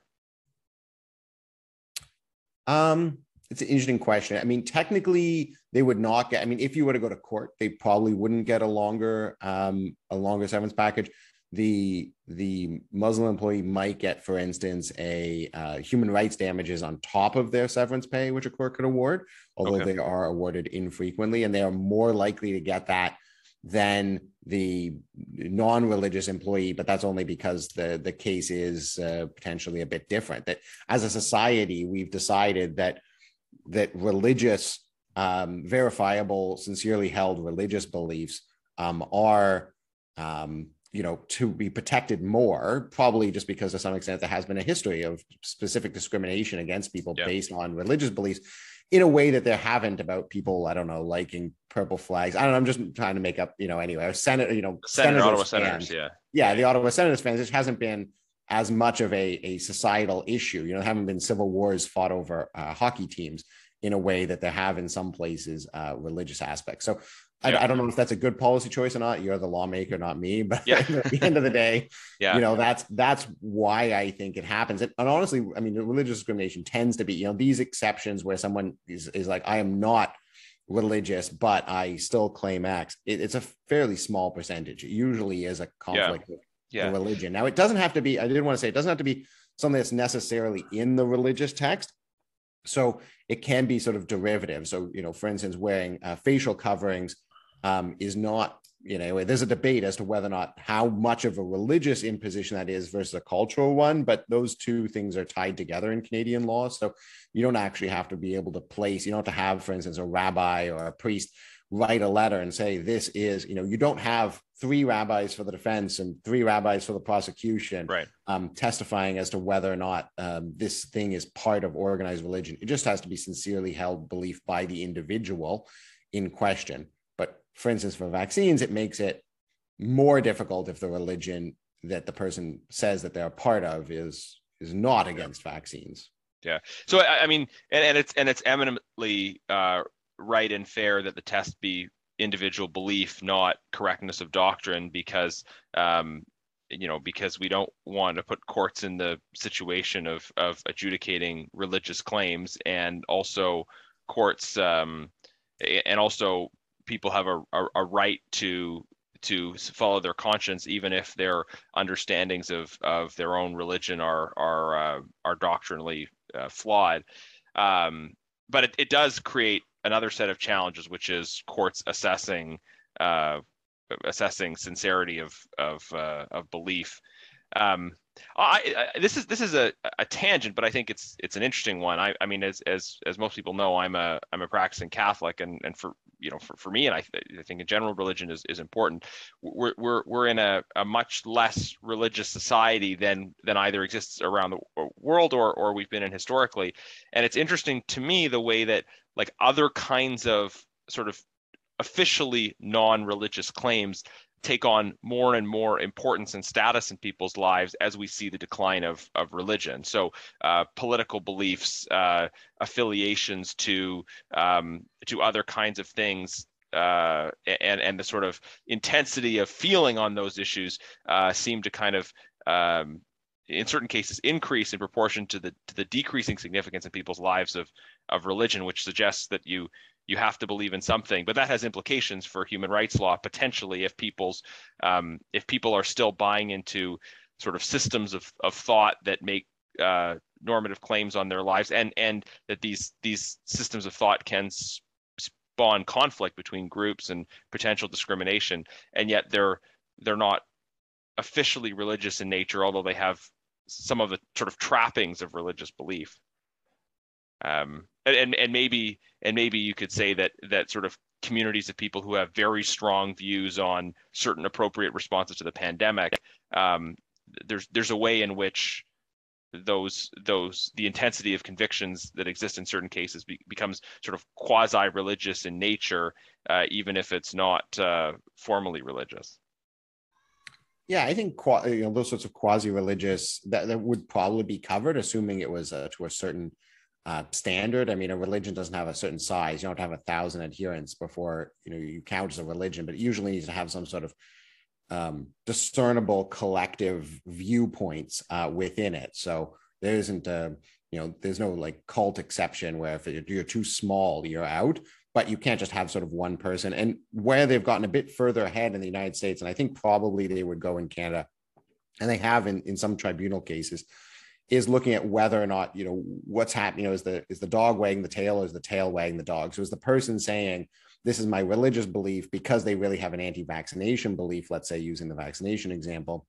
Um, it's an interesting question. I mean, technically, they would not get. I mean, if you were to go to court, they probably wouldn't get a longer um, a longer severance package. The the Muslim employee might get, for instance, a uh, human rights damages on top of their severance pay, which a court could award, although okay. they are awarded infrequently, and they are more likely to get that than the non-religious employee but that's only because the the case is uh, potentially a bit different that as a society we've decided that that religious, um, verifiable, sincerely held religious beliefs um, are, um, you know, to be protected more, probably just because to some extent there has been a history of specific discrimination against people yeah. based on religious beliefs in a way that there haven't about people, I don't know, liking purple flags. I don't know. I'm just trying to make up, you know, anyway, or Senate, you know, Senator, Ottawa Senators, yeah. Yeah. The Ottawa Senators fans, it hasn't been as much of a, a societal issue. You know, there haven't been civil wars fought over uh, hockey teams in a way that they have in some places uh, religious aspects. So yeah. I, I, don't know if that's a good policy choice or not. You're the lawmaker, not me. But yeah. at the end of the day, yeah. you know, that's that's why I think it happens. And, and, honestly, I mean, religious discrimination tends to be, you know, these exceptions where someone is, is like, I am not religious, but I still claim X. It, it's a fairly small percentage. It usually is a conflict yeah. with yeah. religion. Now, it doesn't have to be, I didn't want to say, it doesn't have to be something that's necessarily in the religious text. So it can be sort of derivative. So, you know, for instance, wearing uh, facial coverings um, is not, you know, there's a debate as to whether or not how much of a religious imposition that is versus a cultural one, but those two things are tied together in Canadian law. So you don't actually have to be able to place, you don't have to have, for instance, a rabbi or a priest write a letter and say, this is, you know, you don't have three rabbis for the defense and three rabbis for the prosecution right. um, testifying as to whether or not um, this thing is part of organized religion. It just has to be sincerely held belief by the individual in question. For instance, for vaccines, it makes it more difficult if the religion that the person says that they're a part of is is not against vaccines. Yeah. So I, I mean, and, and, it's and it's eminently uh, right and fair that the test be individual belief, not correctness of doctrine, because um, you know because we don't want to put courts in the situation of of adjudicating religious claims, and also courts um, and also people have a, a, a right to to follow their conscience, even if their understandings of, of their own religion are are uh, are doctrinally uh, flawed. Um, but it, it does create another set of challenges, which is courts assessing uh, assessing sincerity of of uh, of belief. Um, I, I, this is this is a, a tangent, but I think it's it's an interesting one. I, I mean, as as as most people know, I'm a I'm a practicing Catholic, and and for you know for, for me, and I, I think in general, religion is, is important. We're we're we're in a, a much less religious society than than either exists around the world or or we've been in historically, and it's interesting to me the way that like other kinds of sort of officially non-religious claims take on more and more importance and status in people's lives as we see the decline of, of religion. So, uh, political beliefs, uh, affiliations to um, to other kinds of things, uh, and and the sort of intensity of feeling on those issues uh, seem to kind of um, in certain cases increase in proportion to the to the decreasing significance in people's lives of of religion, which suggests that you you have to believe in something but that has implications for human rights law potentially if people's um, if people are still buying into sort of systems of, of thought that make uh, normative claims on their lives and and that these these systems of thought can spawn conflict between groups and potential discrimination and yet they're they're not officially religious in nature although they have some of the sort of trappings of religious belief um, and and maybe and maybe you could say that that sort of communities of people who have very strong views on certain appropriate responses to the pandemic um, there's there's a way in which those those the intensity of convictions that exist in certain cases be, becomes sort of quasi religious in nature uh, even if it's not uh, formally religious. Yeah i think you know those sorts of quasi religious that, that would probably be covered assuming it was uh, to a certain uh, standard. I mean, a religion doesn't have a certain size. You don't have a thousand adherents before you know you count as a religion, but it usually needs to have some sort of um, discernible collective viewpoints uh, within it. So there isn't a you know there's no like cult exception where if you're too small you're out but you can't just have sort of one person and where they've gotten a bit further ahead in the united states and i think probably they would go in canada and they have in, in some tribunal cases is looking at whether or not you know what's happening. You know, is the is the dog wagging the tail, or is the tail wagging the dog? So is the person saying this is my religious belief because they really have an anti-vaccination belief? Let's say using the vaccination example,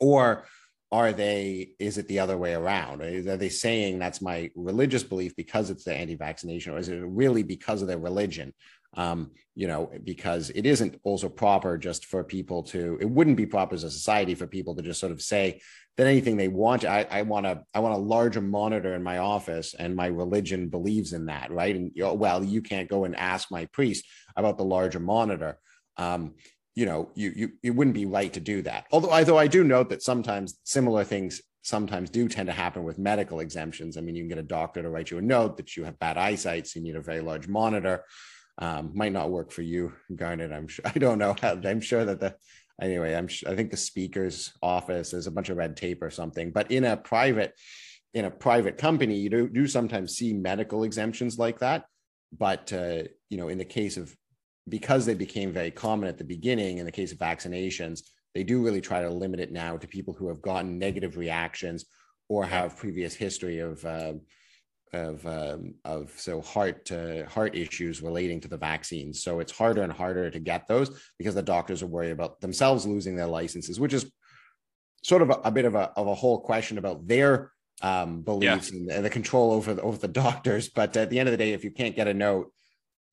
or are they is it the other way around are they saying that's my religious belief because it's the anti-vaccination or is it really because of their religion um, you know, because it isn't also proper just for people to, it wouldn't be proper as a society for people to just sort of say that anything they want. I, I want to, I want a larger monitor in my office and my religion believes in that. Right. And, know, well, you can't go and ask my priest about the larger monitor. Um, you know, you, you, it wouldn't be right to do that. Although, although I do note that sometimes similar things sometimes do tend to happen with medical exemptions. I mean, you can get a doctor to write you a note that you have bad eyesight, so you need a very large monitor um, might not work for you, Garnett. I'm sure. I don't know. I'm sure that the anyway. I'm. I think the speaker's office is a bunch of red tape or something. But in a private, in a private company, you do, do sometimes see medical exemptions like that. But uh, you know, in the case of because they became very common at the beginning, in the case of vaccinations, they do really try to limit it now to people who have gotten negative reactions or have previous history of. Uh, of um, of so heart to heart issues relating to the vaccines. So it's harder and harder to get those because the doctors are worried about themselves losing their licenses, which is sort of a, a bit of a of a whole question about their um, beliefs yeah. and, and, the control over the, over the doctors. But at the end of the day, if you can't get a note,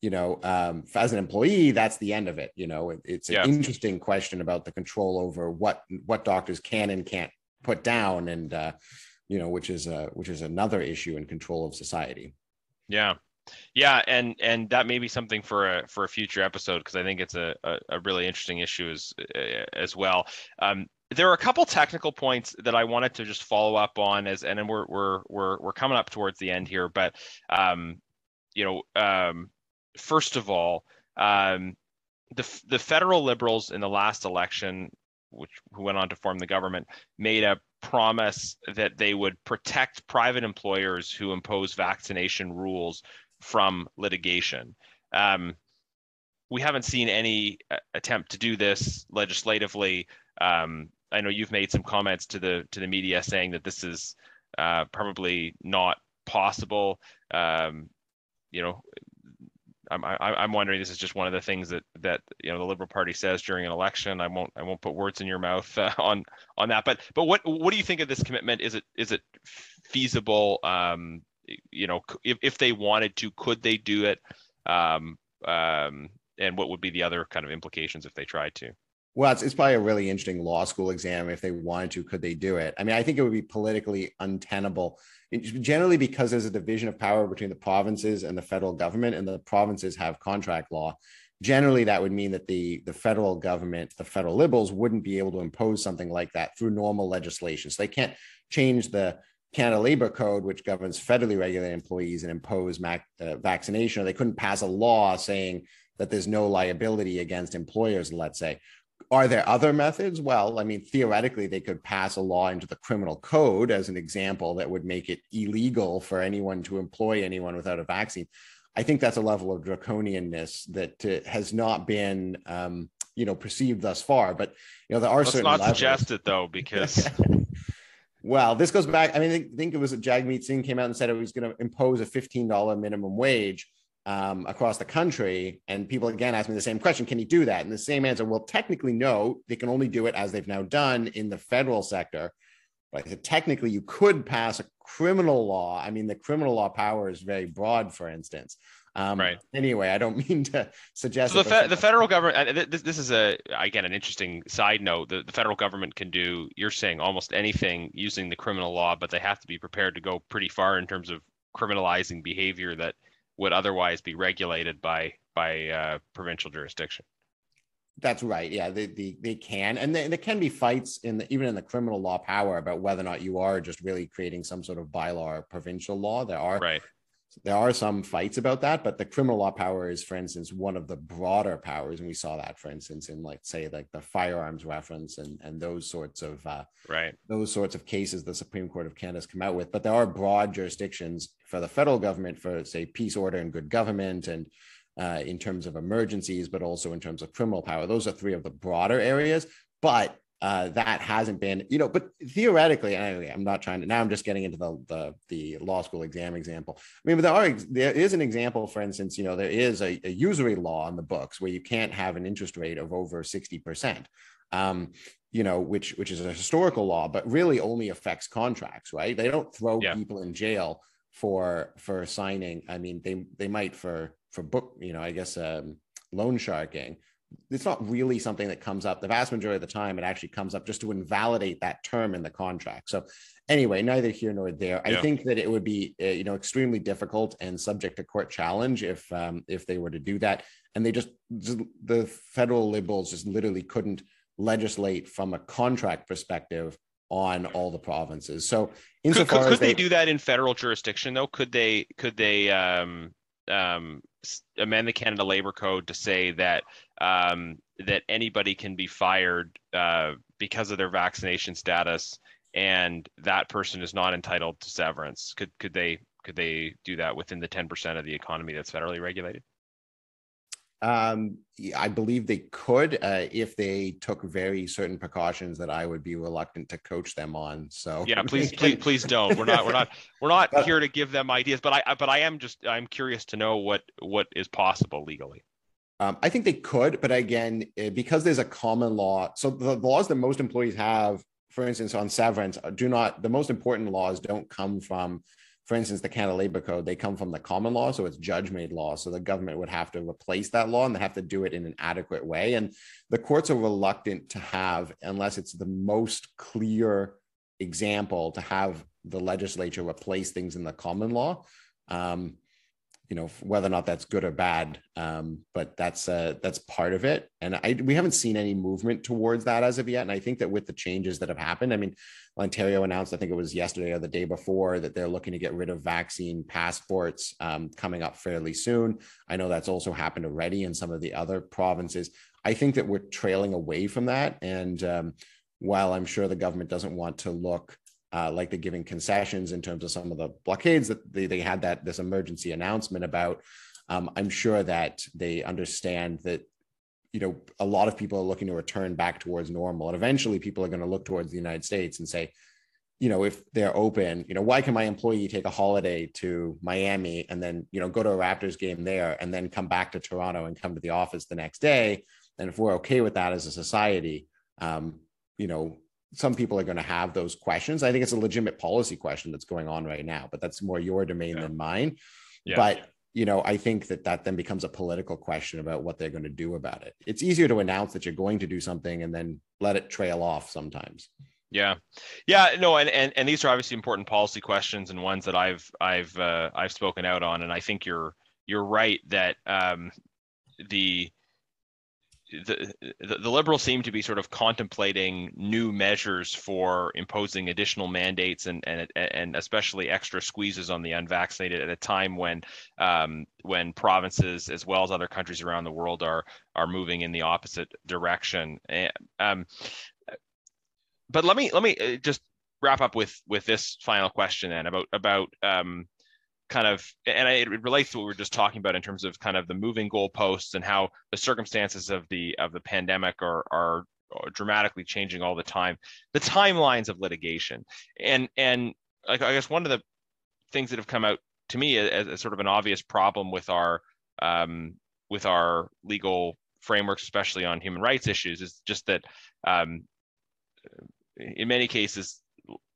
you know, um, as an employee, that's the end of it. You know, it, it's an yeah. interesting question about the control over what what doctors can and can't put down and. Uh, you know, which is a which is another issue in control of society. Yeah, yeah, and and that may be something for a for a future episode because I think it's a, a, a really interesting issue as as well. Um, there are a couple technical points that I wanted to just follow up on as and then we're we're we're we're coming up towards the end here, but um, you know, um, first of all, um, the the federal liberals in the last election, which who went on to form the government, made a promise that they would protect private employers who impose vaccination rules from litigation. Um, we haven't seen any uh, attempt to do this legislatively. Um, I know you've made some comments to the to the media saying that this is uh, probably not possible. Um, you know, I'm I, am wondering. This is just one of the things that that you know the Liberal Party says during an election. I won't I won't put words in your mouth uh, on on that. But but what what do you think of this commitment? Is it is it feasible? Um, you know, if if they wanted to, could they do it? Um, um, and what would be the other kind of implications if they tried to? Well, it's, it's probably a really interesting law school exam. If they wanted to, could they do it? I mean, I think it would be politically untenable, generally because there's a division of power between the provinces and the federal government, and the provinces have contract law. Generally, that would mean that the, the federal government, the federal liberals, wouldn't be able to impose something like that through normal legislation. So they can't change the Canada Labor Code, which governs federally regulated employees, and impose mac, uh, vaccination. Or they couldn't pass a law saying that there's no liability against employers, let's say are there other methods? Well, I mean, theoretically, they could pass a law into the criminal code as an example that would make it illegal for anyone to employ anyone without a vaccine. I think that's a level of draconianness that uh, has not been, um, you know, perceived thus far. But you know, there are Let's certain. not levels. suggest it though, because. well, this goes back. I mean, I think it was Jagmeet Singh came out and said it was going to impose a fifteen dollar minimum wage um, across the country. And people again ask me the same question Can you do that? And the same answer well, technically, no. They can only do it as they've now done in the federal sector. But I said, technically, you could pass a criminal law. I mean, the criminal law power is very broad, for instance. Um, right. Anyway, I don't mean to suggest. So the, fe- the federal government. This, this is a again an interesting side note. The, the federal government can do. You're saying almost anything using the criminal law, but they have to be prepared to go pretty far in terms of criminalizing behavior that would otherwise be regulated by by uh, provincial jurisdiction. That's right. Yeah, they, they, they can. And there, there can be fights in the, even in the criminal law power about whether or not you are just really creating some sort of bylaw or provincial law. There are right there are some fights about that, but the criminal law power is, for instance, one of the broader powers, and we saw that, for instance, in like say like the firearms reference and and those sorts of uh, right those sorts of cases the Supreme Court of Canada has come out with. But there are broad jurisdictions for the federal government for say peace, order, and good government, and uh, in terms of emergencies, but also in terms of criminal power. Those are three of the broader areas. But uh, that hasn't been, you know, but theoretically, anyway, I'm not trying to, now I'm just getting into the, the, the law school exam example. I mean, but there are, there is an example, for instance, you know, there is a, a usury law in the books where you can't have an interest rate of over 60%. Um, you know, which which is a historical law, but really only affects contracts, right? They don't throw yeah. people in jail for for signing. I mean, they they might for for book, you know, I guess um, loan sharking, it's not really something that comes up. The vast majority of the time it actually comes up just to invalidate that term in the contract. So anyway neither here nor there. Yeah. i think that it would be uh, you know extremely difficult and subject to court challenge if um, if they were to do that. And they just, just the federal liberals just literally couldn't legislate from a contract perspective on all the provinces. So insofar could, could, could they, they, do that in federal jurisdiction though? Could they could they um um amend the Canada Labor Code to say that um, that anybody can be fired uh, because of their vaccination status, and that person is not entitled to severance. Could could they could they do that within the ten percent of the economy that's federally regulated? Um, I believe they could uh, if they took very certain precautions that I would be reluctant to coach them on. So yeah, please, please, please don't. We're not, we're not, we're not but, here to give them ideas. But I, but I am just, I'm curious to know what what is possible legally. Um, I think they could, but again, eh, because there's a common law, so the laws that most employees have, for instance, on severance, do not. The most important laws don't come from for instance, the Canada Code, they come from the common law, so it's judge made law. So the government would have to replace that law and they have to do it in an adequate way. And the courts are reluctant to have, unless it's the most clear example, to have the legislature replace things in the common law. Um, you know whether or not that's good or bad um, but that's uh, that's part of it. And I, we haven't seen any movement towards that as of yet. And i think that with the changes that have happened i mean ontario announced i think it was yesterday or the day before that they're looking to get rid of vaccine passports um, coming up fairly soon. I know that's also happened already in some of the other provinces. I think that we're trailing away from that. And um, while i'm sure the government doesn't want to look uh, like they're giving concessions in terms of some of the blockades that they, they had that this emergency announcement about. Um, I'm sure that they understand that you know a lot of people are looking to return back towards normal, and eventually people are going to look towards the United States and say, you know, if they're open, you know, why can my employee take a holiday to Miami and then you know go to a Raptors game there and then come back to Toronto and come to the office the next day? And if we're okay with that as a society, um, you know, some people are going to have those questions. I think it's a legitimate policy question that's going on right now, but that's more your domain yeah. than mine. Yeah. But you know, I think that that then becomes a political question about what they're going to do about it. It's easier to announce that you're going to do something and then let it trail off sometimes. Yeah, yeah, no, and and and these are obviously important policy questions and ones that I've I've uh, I've spoken out on, and I think you're you're right that um, the the, the, liberals seem to be sort of contemplating new measures for imposing additional mandates and and and especially extra squeezes on the unvaccinated at a time when um, when provinces as well as other countries around the world are are moving in the opposite direction. Um, but let me let me uh, just wrap up with with this final question then about about um, kind of and it relates to what we were just talking about in terms of kind of the moving goalposts and how the circumstances of the of the pandemic are are dramatically changing all the time the timelines of litigation. And and i guess one of the things that have come out to me as, as sort of an obvious problem with our um, with our legal frameworks especially on human rights issues is just that um, in many cases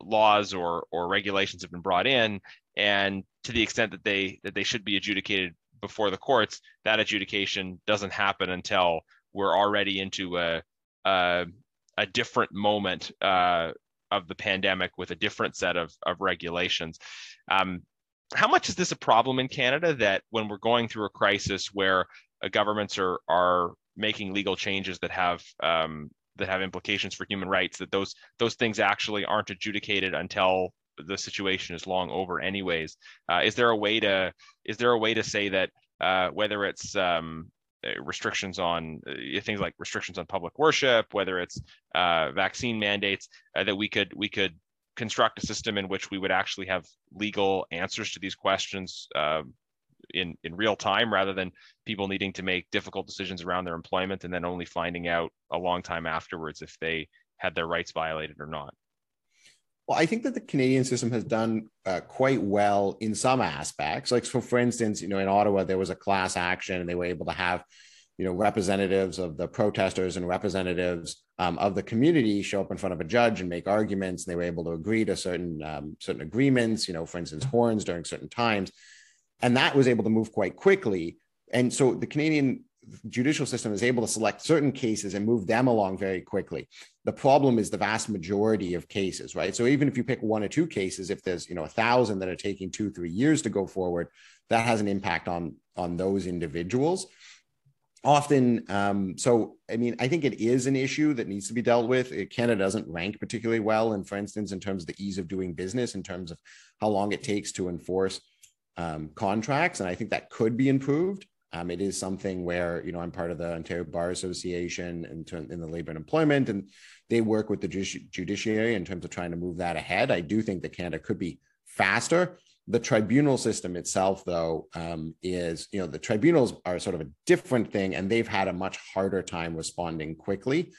laws or or regulations have been brought in and to the extent that they that they should be adjudicated before the courts that adjudication doesn't happen until we're already into a a, a different moment uh, of the pandemic with a different set of, of regulations. Um, how much is this a problem in canada that when we're going through a crisis where uh, governments are are making legal changes that have um, that have implications for human rights that those those things actually aren't adjudicated until the situation is long over anyways. Uh, is there a way to is there a way to say that uh, whether it's um, uh, restrictions on uh, things like restrictions on public worship whether it's uh, vaccine mandates uh, that we could we could construct a system in which we would actually have legal answers to these questions in in real time rather than people needing to make difficult decisions around their employment and then only finding out a long time afterwards if they had their rights violated or not well, I think that the Canadian system has done uh, quite well in some aspects. Like, so for instance, you know, in Ottawa, there was a class action and they were able to have, you know, representatives of the protesters and representatives um, of the community show up in front of a judge and make arguments. And they were able to agree to certain um, certain agreements, you know, for instance, horns during certain times. And that was able to move quite quickly. And so the Canadian judicial system is able to select certain cases and move them along very quickly. The problem is the vast majority of cases, right? So even if you pick one or two cases, if there's you know a thousand that are taking two three years to go forward, that has an impact on on those individuals. Often, um, so I mean, I think it is an issue that needs to be dealt with. Canada doesn't rank particularly well, and for instance, in terms of the ease of doing business, in terms of how long it takes to enforce um, contracts, and I think that could be improved. Um, it is something where you know I'm part of the Ontario Bar Association in, in the labor and employment, and they work with the judiciary in terms of trying to move that ahead. I do think that Canada could be faster. The tribunal system itself, though, um, is you know the tribunals are sort of a different thing, and they've had a much harder time responding quickly.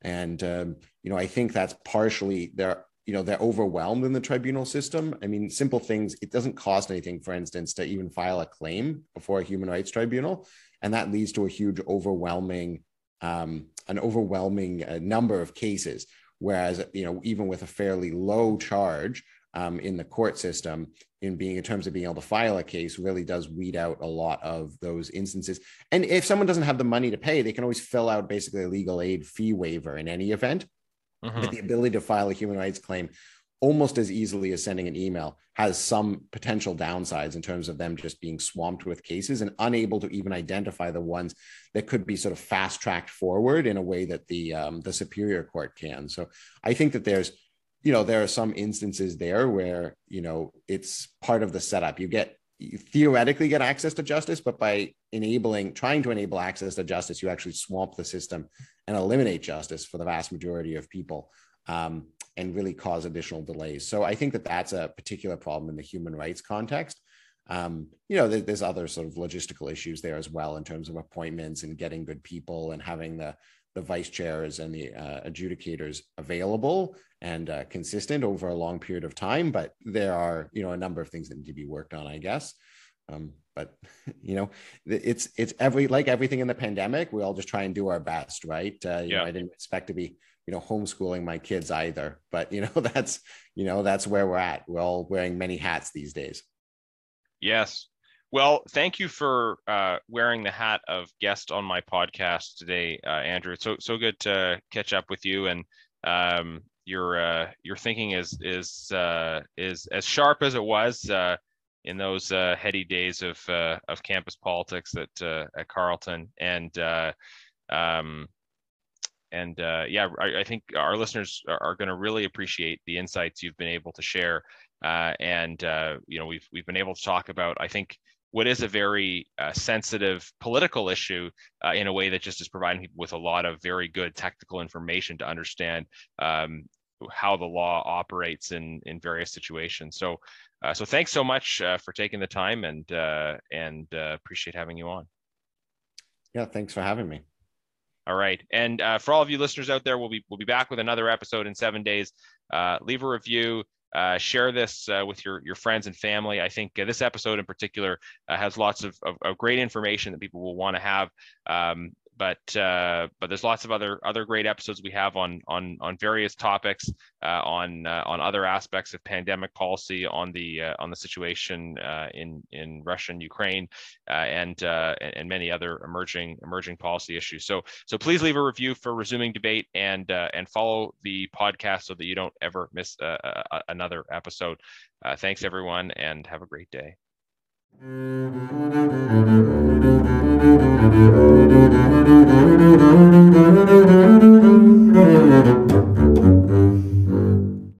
And um, you know I think that's partially there you know they're overwhelmed in the tribunal system. I mean simple things it doesn't cost anything for instance to even file a claim before a human rights tribunal and that leads to a huge overwhelming um, an overwhelming uh, number of cases. Whereas you know even with a fairly low charge um, in the court system in being in terms of being able to file a case really does weed out a lot of those instances. And if someone doesn't have the money to pay they can always fill out basically a legal aid fee waiver in any event mm-hmm. the ability to file a human rights claim almost as easily as sending an email has some potential downsides in terms of them just being swamped with cases and unable to even identify the ones that could be sort of fast tracked forward in a way that the um, the superior court can. So I think that there's you know there are some instances there where you know it's part of the setup you get theoretically get access to justice but by enabling trying to enable access to justice you actually swamp the system and eliminate justice for the vast majority of people um, and really cause additional delays. So i think that that's a particular problem in the human rights context. Um, you know there's other sort of logistical issues there as well in terms of appointments and getting good people and having the the vice chairs and the uh, adjudicators available and uh, consistent over a long period of time. But there are, you know, a number of things that need to be worked on, I guess. Um, but you know, it's it's every like everything in the pandemic, we all just try and do our best, right? Uh, you yeah. know, I didn't expect to be, you know, homeschooling my kids either, but you know, that's you know, that's where we're at. We're all wearing many hats these days. Yes, well, thank you for uh, wearing the hat of guest on my podcast today, uh, Andrew. It's so so good to catch up with you, and um, your uh, your thinking is is uh, is as sharp as it was uh, in those uh, heady days of of campus politics at at Carleton, and um, and yeah, I, I, think our listeners are, are going to really appreciate the insights you've been able to share. and you know, we've we've been able to talk about, I think what is a very uh, sensitive political issue uh, in a way that just is providing people with a lot of very good technical information to understand um, how the law operates in in various situations. So, uh, so thanks so much uh, for taking the time and uh, and uh, appreciate having you on. Yeah, thanks for having me. All right, and for all of you listeners out there, we'll be we'll be back with another episode in seven days. leave a review. Uh, share this uh, with your your friends and family. I think uh, this episode in particular uh, has lots of, of, of, great information that people will want to have. Um, but uh, but there's lots of other other great episodes we have on on on various topics uh, on uh, on other aspects of pandemic policy on the uh, on the situation uh, in in Russia and Ukraine uh, and and many other emerging emerging policy issues. So so please leave a review for resuming debate and and follow the podcast so that you don't ever miss another episode. thanks everyone and have a great day. Thank you.